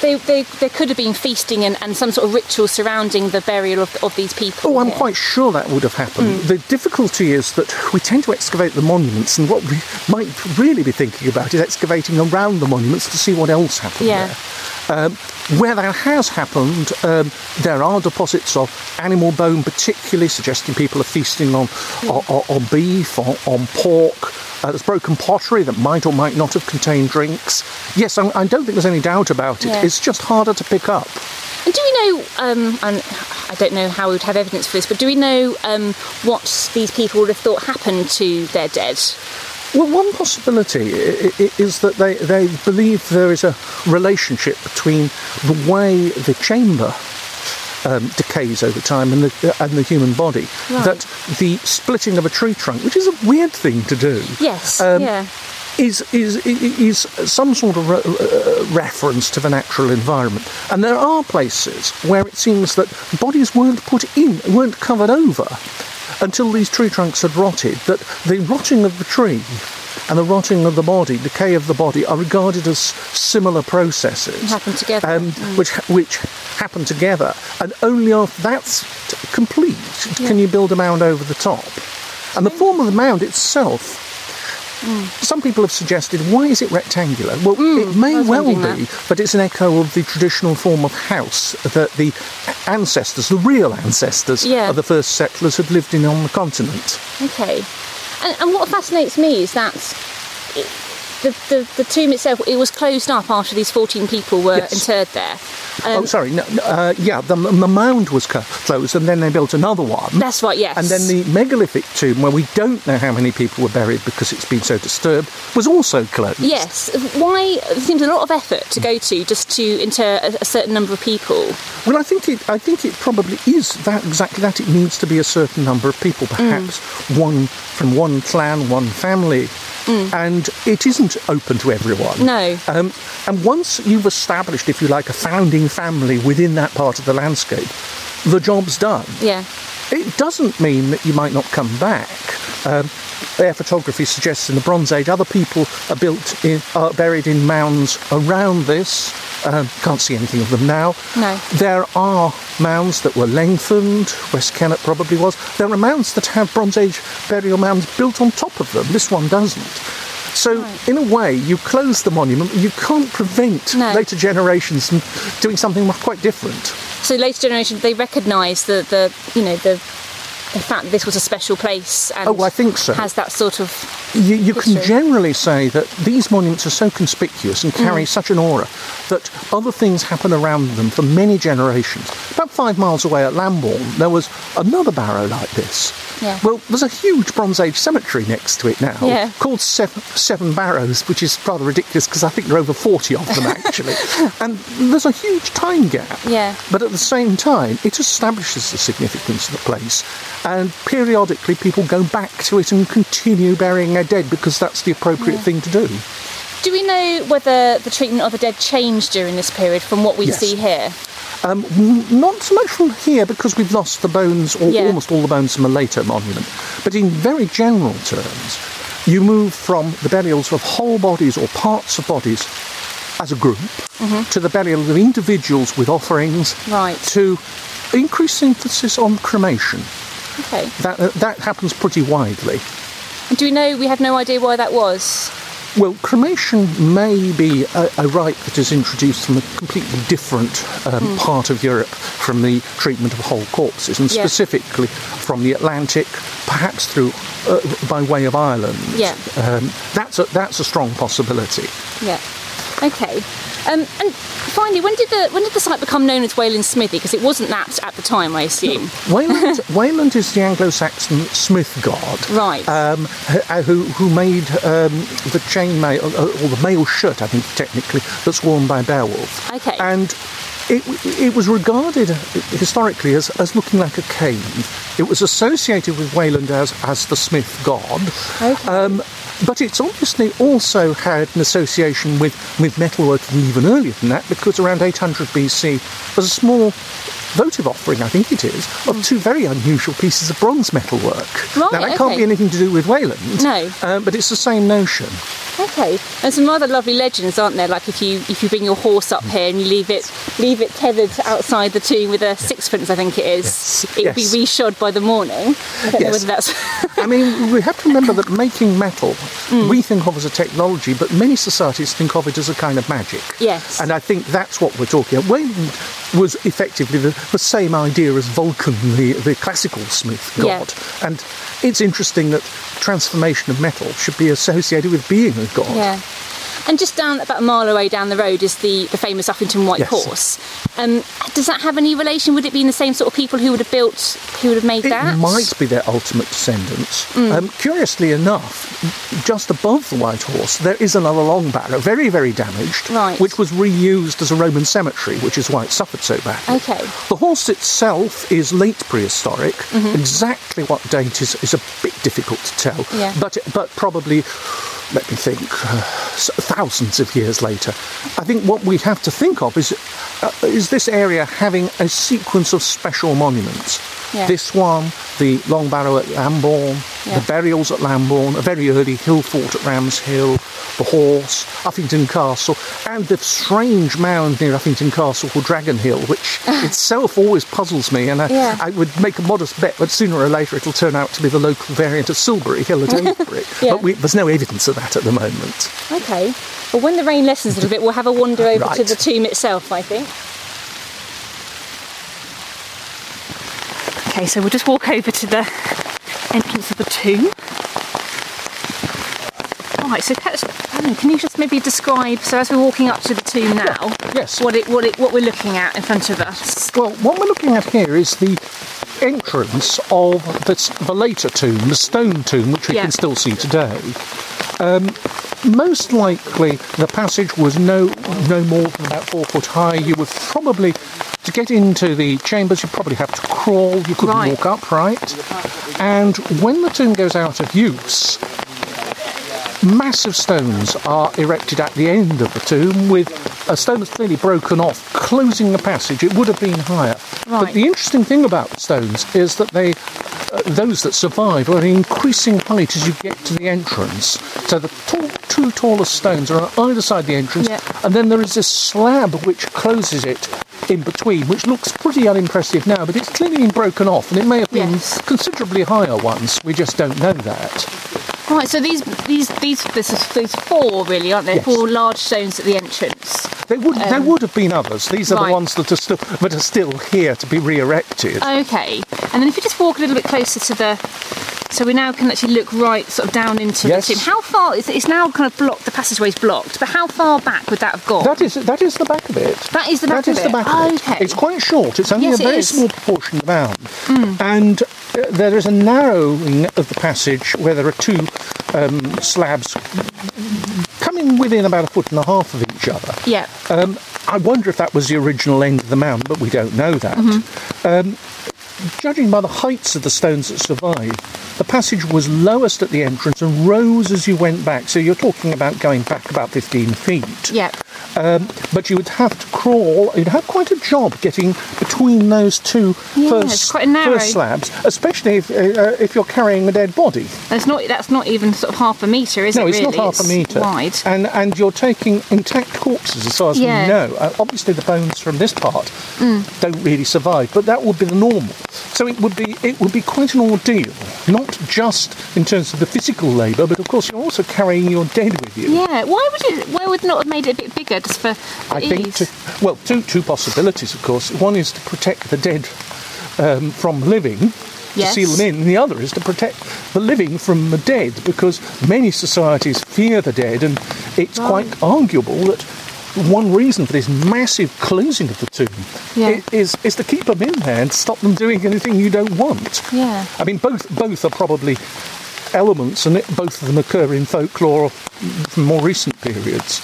they, they, there could have been feasting and, and some sort of ritual surrounding the burial of, of these people. Oh, I'm here. quite sure that would have happened. Hmm. The difficulty is that we tend to excavate the monuments, and what we might really be thinking about is excavating around the monuments to see what else happened Yeah. there. Um, where that has happened, um, there are deposits of animal bone, particularly suggesting people are feasting on on, on- on beef, on, on pork. Uh, there's broken pottery that might or might not have contained drinks. Yes, I, I don't think there's any doubt about it. Yeah. It's just harder to pick up. And do we know, um, and I don't know how we would have evidence for this, but do we know um, what these people would have thought happened to their dead? Well, one possibility is that they, they believe there is a relationship between the way the chamber um, decays over time and the, and the human body. Right. That the splitting of a tree trunk, which is a weird thing to do, Yes, um, yeah. is, is, is some sort of re- uh, reference to the natural environment. And there are places where it seems that bodies weren't put in, weren't covered over until these tree trunks had rotted, that the rotting of the tree and the rotting of the body, decay of the body, are regarded as similar processes. Happen together. Um, which, which happen together, and only after that's t- complete can you build a mound over the top. And the form of the mound itself Mm. some people have suggested, why is it rectangular? Well, mm, it may well be that it's an echo of the traditional form of house that the ancestors, the real ancestors Yeah. of the first settlers, had lived in on the continent. Okay. And, and what fascinates me is that the, the, the tomb itself, it was closed up after these 14 people were Yes. interred there. oh, Um, sorry. No, uh, yeah, the, the mound was closed, and then they built another one. That's right, yes. And then the megalithic tomb, where we don't know how many people were buried because it's been so disturbed, was also closed. Yes. Why? It seems a lot of effort to go to just to inter a, a certain number of people. Well, I think it. I think it probably is that exactly that. It needs to be a certain number of people, perhaps one from one clan, one family, and it isn't open to everyone. No. Um, and once you've established, if you like, a founding family within that part of the landscape, the job's done. Yeah. It doesn't mean that you might not come back. Um, air photography suggests in the Bronze Age other people are built in, are buried in mounds around this. Um, can't see anything of them now. No. There are mounds that were lengthened. West Kennet probably was. There are mounds that have Bronze Age burial mounds built on top of them. This one doesn't. So, in a way, you close the monument. You can't prevent No. later generations from doing something quite different. So later generations, they recognise the, the you know the the fact that this was a special place and Oh, I think so. has that sort of You, you can generally say that these monuments are so conspicuous and Mm. carry such an aura that other things happen around them for many generations. Five miles away at Lambourn, there was another barrow like this. Yeah. Well, there's a huge Bronze Age cemetery next to it now Yeah. called Seven, Seven Barrows, which is rather ridiculous because I think there are over 40 of them actually. [laughs] and there's a huge time gap. Yeah. But at the same time, it establishes the significance of the place, and periodically people go back to it and continue burying their dead because that's the appropriate thing to do. Do we know whether the treatment of the dead changed during this period from what we Yes. see here? Um, not so much from here because we've lost the bones, or Yeah. almost all the bones from a later monument, but in very general terms, you move from the burials of whole bodies or parts of bodies as a group to the burial of individuals with offerings Right. to increased emphasis on cremation. Okay. That, uh, that happens pretty widely. And do we know? We have no idea why that was. Well, cremation may be a, a rite that is introduced from a completely different um, part of Europe from the treatment of whole corpses, and. Yeah. specifically from the Atlantic, perhaps through uh, by way of Ireland. Yeah. Um, that's a, that's a strong possibility. Yeah. Okay. Um, and finally, when did the when did the site become known as Wayland Smithy? Because it wasn't that at the time, I assume. [laughs] Wayland, [laughs] Wayland is the Anglo-Saxon smith god, Right. Um, who, who who made um, the chainmail or the mail shirt, I think technically, that's worn by Beowulf. Okay. And it, it was regarded historically as, as looking like a cave. It was associated with Wayland as, as the smith god. Okay. Um, but it's obviously also had an association with, with metalworking even earlier than that, because around 800 BC, there's a small votive offering, I think it is, of two very unusual pieces of bronze metalwork. Right, now, that can't be anything to do with Wayland. No. Um, but it's the same notion. Okay, and some rather lovely legends, aren't there? Like if you if you bring your horse up here and you leave it leave it tethered outside the tomb with a sixpence, I think it is, Yes. it will Yes. be reshod by the morning. I Yes. that's [laughs] I mean, we have to remember that making metal Mm. we think of as a technology, but many societies think of it as a kind of magic. Yes. And I think that's what we're talking about. Wayland was effectively the, the same idea as Vulcan, the, the classical smith Yeah. god. And it's interesting that transformation of metal should be associated with being a god. yeah. And just down about a mile away down the road is the, the famous Uffington White Yes. Horse. Um, does that have any relation? Would it be in the same sort of people who would have built, who would have made It that? might be their ultimate descendants. Mm. Um, curiously enough, just above the White Horse, there is another long barrow, very, very damaged, Right. which was reused as a Roman cemetery, which is why it suffered so badly. Okay. The horse itself is late prehistoric. Mhm. Exactly what date is, is a bit difficult to tell, Yeah. but, but probably, let me think, uh, thousands of years later. I think what we have to think of is, uh, is this area having a sequence of special monuments. Yeah. This one, the Long Barrow at Lambourn, Yeah. the burials at Lambourn, a very early hill fort at Rams Hill, the horse, Uffington Castle, and the strange mound near Uffington Castle called Dragon Hill, which [laughs] itself always puzzles me. And I, Yeah. I would make a modest bet, that sooner or later it'll turn out to be the local variant of Silbury Hill at [laughs] Avebury. But we, there's no evidence of that at the moment. Okay. Well, when the rain lessens a little bit, we'll have a wander over to the tomb itself, I think. Okay, so we'll just walk over to the entrance of the tomb. Right, so can, Alan, can you just maybe describe, so as we're walking up to the tomb now, yes. what, it, what, it, what we're looking at in front of us? Well, what we're looking at here is the entrance of the, the later tomb, the stone tomb, which we Yeah. can still see today. Um, most likely, the passage was no no more than about four foot high. You would probably, to get into the chambers, you probably have to crawl. You couldn't Right. walk upright. And when the tomb goes out of use, massive stones are erected at the end of the tomb with a stone that's clearly broken off, closing the passage. It would have been higher. But the interesting thing about the stones is that they, Uh, those that survive, are in increasing height as you get to the entrance. So the tall, two tallest stones are on either side of the entrance, Yeah. and then there is this slab which closes it in between, which looks pretty unimpressive now, but it's clearly been broken off, and it may have been Yes. considerably higher once. We just don't know that. Right, so these these these this is these four really, aren't they? Yes. Four large stones at the entrance. There would there Um, would have been others. These are right. the ones that are still that are still here to be re-erected. Okay, and then if you just walk a little bit closer to the, so we now can actually look right sort of down into Yes. the tomb. How far? It's, it's now kind of blocked. The passageway's blocked, but how far back would that have gone? That is that is the back of it. That is the back That of is it. the back Oh, of it. okay. It's quite short. It's only Yes, a very small proportion of the mound, Mm. and uh, there is a narrowing of the passage where there are two um, slabs coming within about a foot and a half of each other. Yeah. Um, I wonder if that was the original end of the mound, but we don't know that. Mm-hmm. Um, judging by the heights of the stones that survive, the passage was lowest at the entrance and rose as you went back. So you're talking about going back about 15 feet. Yeah. Um, but you would have to crawl. You'd have quite a job getting between those two Yeah, first, first slabs, especially if, uh, if you're carrying a dead body. That's not. That's not even sort of half a metre, is no, it? it's really? not half a metre. wide. And and you're taking intact corpses, as far as Yeah. we know. Uh, obviously, the bones from this part Mm. don't really survive, but that would be the normal. So it would be it would be quite an ordeal, not just in terms of the physical labour, but of course you're also carrying your dead with you. Yeah. Why would it? Why would not have made it a bit bigger just for, I ease? think, to, well, two two possibilities, of course. One is to protect the dead um, from living, Yes. to seal them in, and the other is to protect the living from the dead, because many societies fear the dead, and it's Right. quite arguable that. One reason for this massive closing of the tomb Yeah. is is to keep them in there and stop them doing anything you don't want. Yeah. I mean, both both are probably elements, and it, both of them occur in folklore from more recent periods.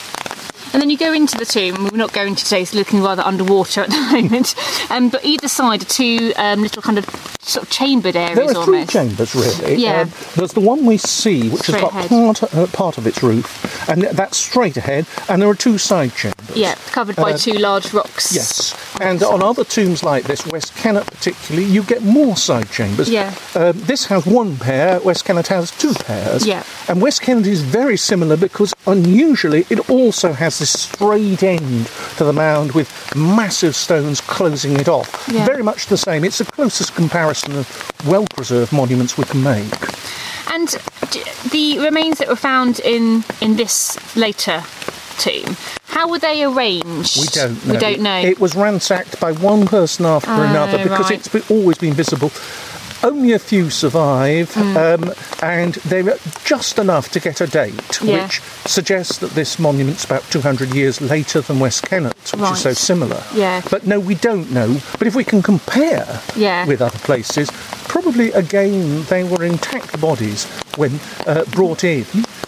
And then you go into the tomb. We're not going to today; it's looking rather underwater at the [laughs] moment. Um, but either side are two um, little kind of sort of chambered areas There are three chambers, really. Yeah. Um, there's the one we see, which Straight has got ahead. part, uh, part of its roof, and that's straight ahead, and there are two side chambers. Yeah, covered by Uh, two large rocks. Yes, and on other tombs like this, West Kennet particularly, you get more side chambers. Yeah. Um, this has one pair, West Kennet has two pairs. Yeah. And West Kennet is very similar because unusually it also has this straight end to the mound with massive stones closing it off. Yeah. Very much the same. It's the closest comparison of well preserved monuments we can make. And the remains that were found in in this later tomb, how were they arranged? We don't know. We don't know. It was ransacked by one person after Oh, another because right. it's always been visible. Only a few survive, Hmm. um, and they're just enough to get a date, Yeah. which suggests that this monument's about 200 years later than West Kennet, which is so similar. Yeah. But no, we don't know. But if we can compare Yeah. with other places, probably again they were intact bodies when uh, brought in.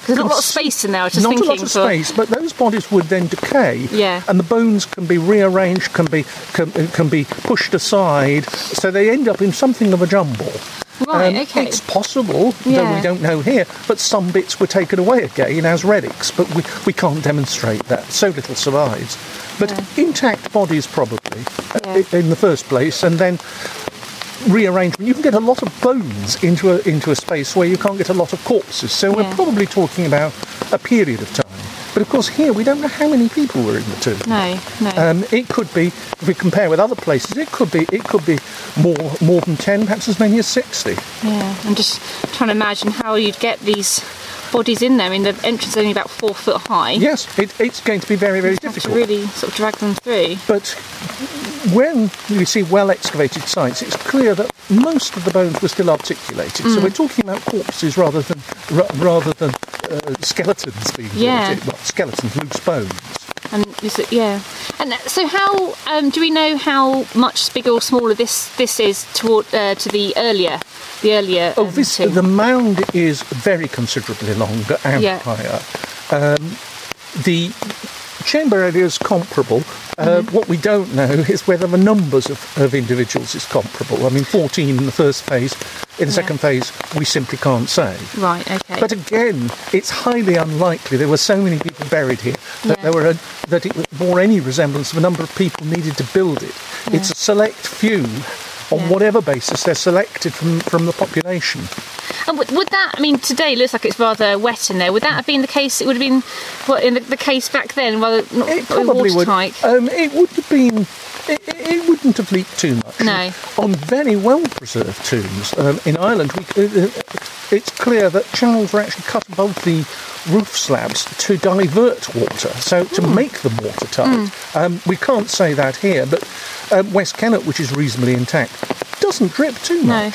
There's not a lot of space in there. I was just Not thinking. a lot of space, but those bodies would then decay. Yeah. And the bones can be rearranged, can be can, can be pushed aside, so they end up in something of a jumble. Right, Um, okay. It's possible, though we don't know here, but some bits were taken away again as relics, but we, we can't demonstrate that. So little survives. But intact bodies, probably, uh, Yeah. in the first place, and then rearrangement. You can get a lot of bones into a, into a space where you can't get a lot of corpses. So we're Yeah. probably talking about a period of time. But of course, here we don't know how many people were in the tomb. No, no. Um, it could be, if we compare with other places, it could be it could be more more than ten, perhaps as many as sixty. yeah, I'm just trying to imagine how you'd get these bodies in there. I mean, the entrance is only about four foot high. Yes, it, it's going to be very very have to really sort of drag them through. But when you see well excavated sites, it's clear that most of the bones were still articulated. Mm. So we're talking about corpses rather than ra- rather than uh, skeletons being Yeah. Well, skeletons, loose bones. And is it, yeah. And so, how um, do we know how much bigger or smaller this this is toward uh, to the earlier, the earlier? Oh, um, this, the mound is very considerably longer and Yeah. higher. Um, the chamber area is comparable. Uh, Mm-hmm. What we don't know [laughs] is whether the numbers of, of individuals is comparable. I mean, 14 in the first phase. In the Yeah. second phase, we simply can't say. Right. Okay. But again, it's highly unlikely. There were so many people buried here that Yeah. there were a, that it bore any resemblance of a number of people needed to build it. It's a select few, on Yeah. whatever basis they're selected from from the population. And would, would that? I mean, today it looks like it's rather wet in there. Would that have been the case? It would have been what in the, the case back then, rather not, It probably would. watertight. Um, it would have been. It, it wouldn't have leaked too much. No. On very well preserved tombs um, in Ireland, we, uh, uh, it's clear that channels were actually cut above the roof slabs to divert water, so to Hmm. make them watertight. Um, we can't say that here, but um, West Kennet, which is reasonably intact, doesn't drip too No.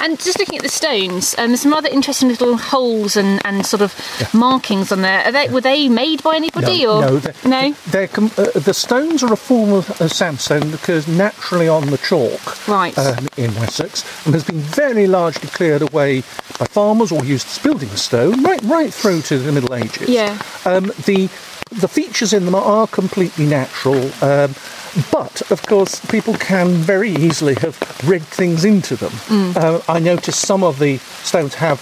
And just looking at the stones, um, there's some rather interesting little holes and, and sort of markings on there. Are they were they made by anybody No, or no, they're, no? They're com- uh, the stones are a form of uh, sandstone that occurs naturally on the chalk Right. um, in Wessex and has been very largely cleared away by farmers or used as building stone right right through to the Middle Ages. Yeah. Um, the the features in them are completely natural. Um, but of course, people can very easily have rigged things into them. Mm. Uh, I noticed some of the stones have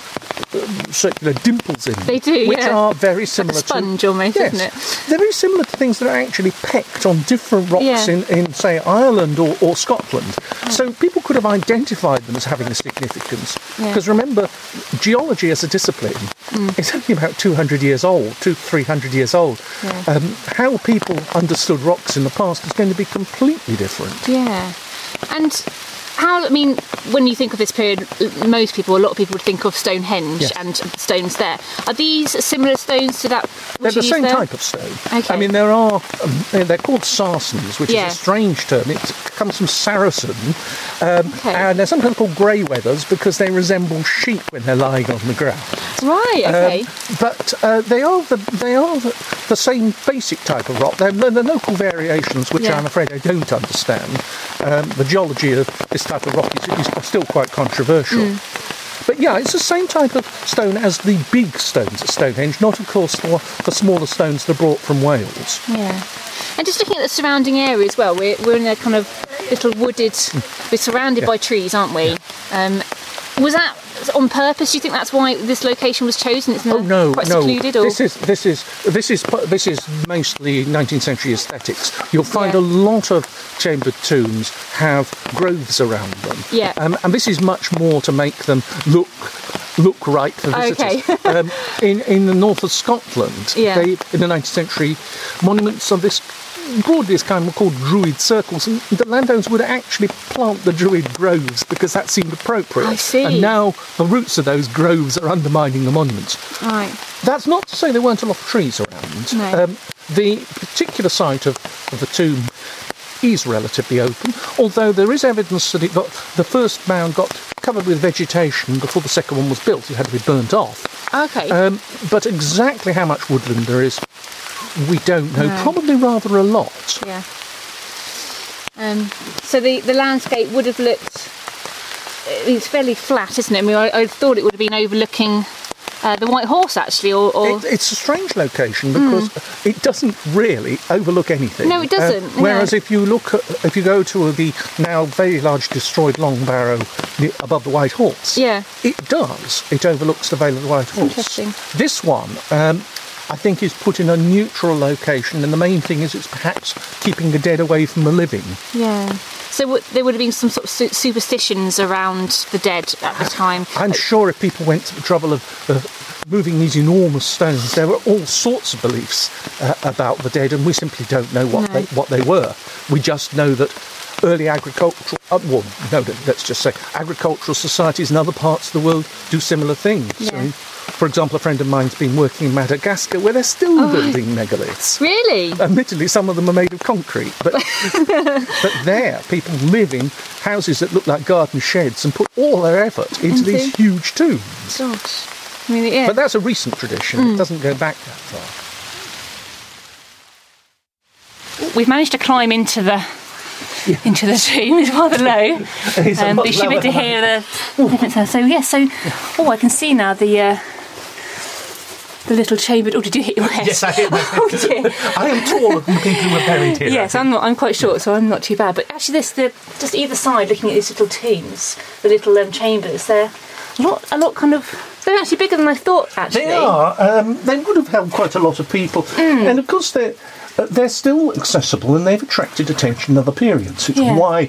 circular dimples in them, They do, which yeah. are very similar Like a sponge to almost, yes, isn't it? They're very similar to things that are actually pecked on different rocks Yeah. in, in, say, Ireland or, or Scotland. So people could have identified them as having a significance. Yeah. Because remember, geology as a discipline Mm. is only about 200 years old, two, 300 years old. Yeah. Um, how people understood rocks in the past is going to be completely different. Yeah. And how, I mean, when you think of this period, most people, a lot of people would think of Stonehenge Yes. and stones there. Are these similar stones to that? They're the same there? type of stone. Okay. I mean, there are, um, they're called sarsens, which Yeah. is a strange term. It comes from Saracen. Um, Okay. And they're sometimes called grey wethers because they resemble sheep when they're lying on the ground. Right, Um, okay. but uh, they are the they are the, the same basic type of rock. They're, the local variations, which Yeah. I'm afraid I don't understand. Um, the geology of this type of rock is, is still quite controversial. Mm. But yeah, it's the same type of stone as the big stones at Stonehenge, not, of course, the, the smaller stones that are brought from Wales. Yeah. And just looking at the surrounding area as well, we're, we're in a kind of little wooded, we're surrounded Yeah. by trees, aren't we? Um, was that on purpose? Do you think that's why this location was chosen? It's not Oh no, quite no. secluded, or This is this is this is this is mostly 19th century aesthetics. You'll find Yeah. a lot of chambered tombs have groves around them. Yeah. Um, and this is much more to make them look look right for visitors. Okay. [laughs] um, in in the north of Scotland, Yeah. they, in the 19th century, monuments of this broadly this kind were called druid circles, and the landowners would actually plant the druid groves because that seemed appropriate. I see. And now the roots of those groves are undermining the monuments. right? That's not to say there weren't a lot of trees around. No. Um, the particular site of, of the tomb is relatively open, although there is evidence that it got the first mound got covered with vegetation before the second one was built. It had to be burnt off. Okay. Um, but exactly how much woodland there is, we don't know. No. Probably rather a lot. yeah. Um, so the, the landscape would have looked. It's fairly flat, isn't it? I mean, I, I thought it would have been overlooking uh, the White Horse, actually, or. or It, it's a strange location because it doesn't really overlook anything. No, it doesn't, Uh, whereas no. if you look, at, if you go to the now very large destroyed Long Barrow above the White Horse, Yeah. it does. It overlooks the Vale of the White Horse. Interesting. This one, um, I think, is put in a neutral location, and the main thing is it's perhaps keeping the dead away from the living. Yeah. So w- there would have been some sort of su- superstitions around the dead at the time. I'm sure if people went to the trouble of uh, moving these enormous stones, there were all sorts of beliefs uh, about the dead, and we simply don't know what No. they, what they were. We just know that early agricultural, uh, well, no, let's just say agricultural societies in other parts of the world do similar things. Yeah. And, for example, a friend of mine's been working in Madagascar where they're still Oh. building megaliths. Really? Admittedly, some of them are made of concrete, but [laughs] but there, people live in houses that look like garden sheds and put all their effort into these huge tombs. Gosh. I mean, yeah. But that's a recent tradition. Mm. It doesn't go back that far. We've managed to climb into the into the tomb. It's rather low. [laughs] It's um, but you should be able to hear the. [laughs] So yes, so oh, I can see now the uh, the little chambered. Oh, did you hit your head? Yes, I hit my head. [laughs] oh dear. [laughs] I am taller than the people who are buried here. Yes, I'm not. I'm quite short, so I'm not too bad. But actually, this the just either side, looking at these little tombs, the little um, chambers, they're a lot, a lot kind of. They're actually bigger than I thought. Actually, They are. Um, they would have held quite a lot of people, Mm. and of course they're uh, they're still accessible, and they've attracted attention in other periods. It's Yeah. why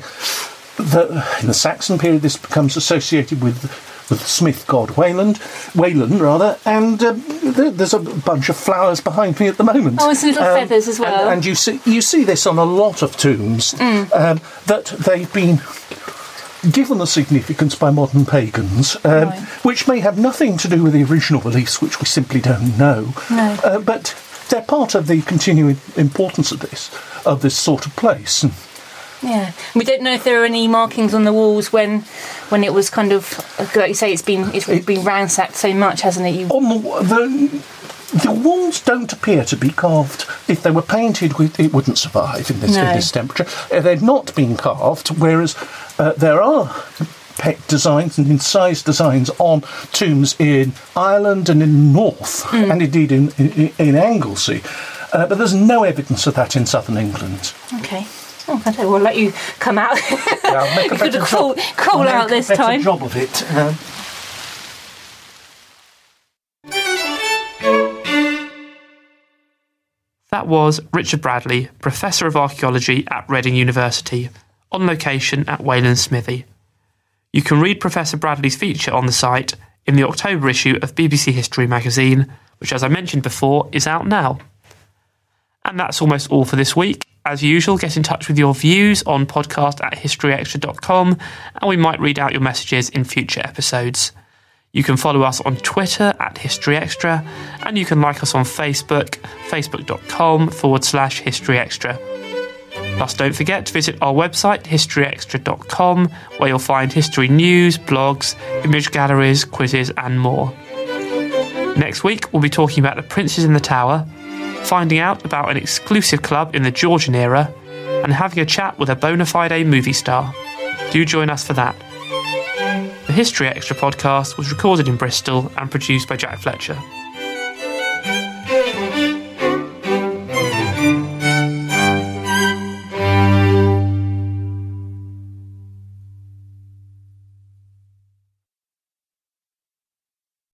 the, in the Saxon period this becomes associated with with the Smith god Wayland, Wayland rather, and um, there, there's a bunch of flowers behind me at the moment. Oh, and some little feathers as well. And, you see you see this on a lot of tombs Mm. um, that they've been given a significance by modern pagans, um, Right. which may have nothing to do with the original beliefs, which we simply don't know. No. Uh, but they're part of the continuing importance of this, of this sort of place. Yeah, we don't know if there are any markings on the walls when, when it was kind of like you say, it's been it's been ransacked so much, hasn't it? You on the, the the walls don't appear to be carved. If they were painted, it wouldn't survive in this, in this temperature. Uh, they've not been carved, whereas uh, there are peck designs and incised designs on tombs in Ireland and in north, Mm. and indeed in, in, in Anglesey. Uh, but there's no evidence of that in southern England. okay? Oh, I don't. We'll let you come out. Yeah, make a [laughs] you could better have crawled, job. crawled I'll out make a this better time. job of it. Um, That was Richard Bradley, Professor of Archaeology at Reading University, on location at Wayland Smithy. You can read Professor Bradley's feature on the site in the October issue of BBC History magazine, which, as I mentioned before, is out now. And that's almost all for this week. As usual, get in touch with your views on podcast at historyextra.com, and we might read out your messages in future episodes. You can follow us on Twitter at History Extra, and you can like us on Facebook, facebook.com forward slash History Extra. Plus, don't forget to visit our website, historyextra.com, where you'll find history news, blogs, image galleries, quizzes, and more. Next week, we'll be talking about the Princes in the Tower, finding out about an exclusive club in the Georgian era, and having a chat with a bona fide movie star. Do join us for that. The History Extra podcast was recorded in Bristol and produced by Jack Fletcher.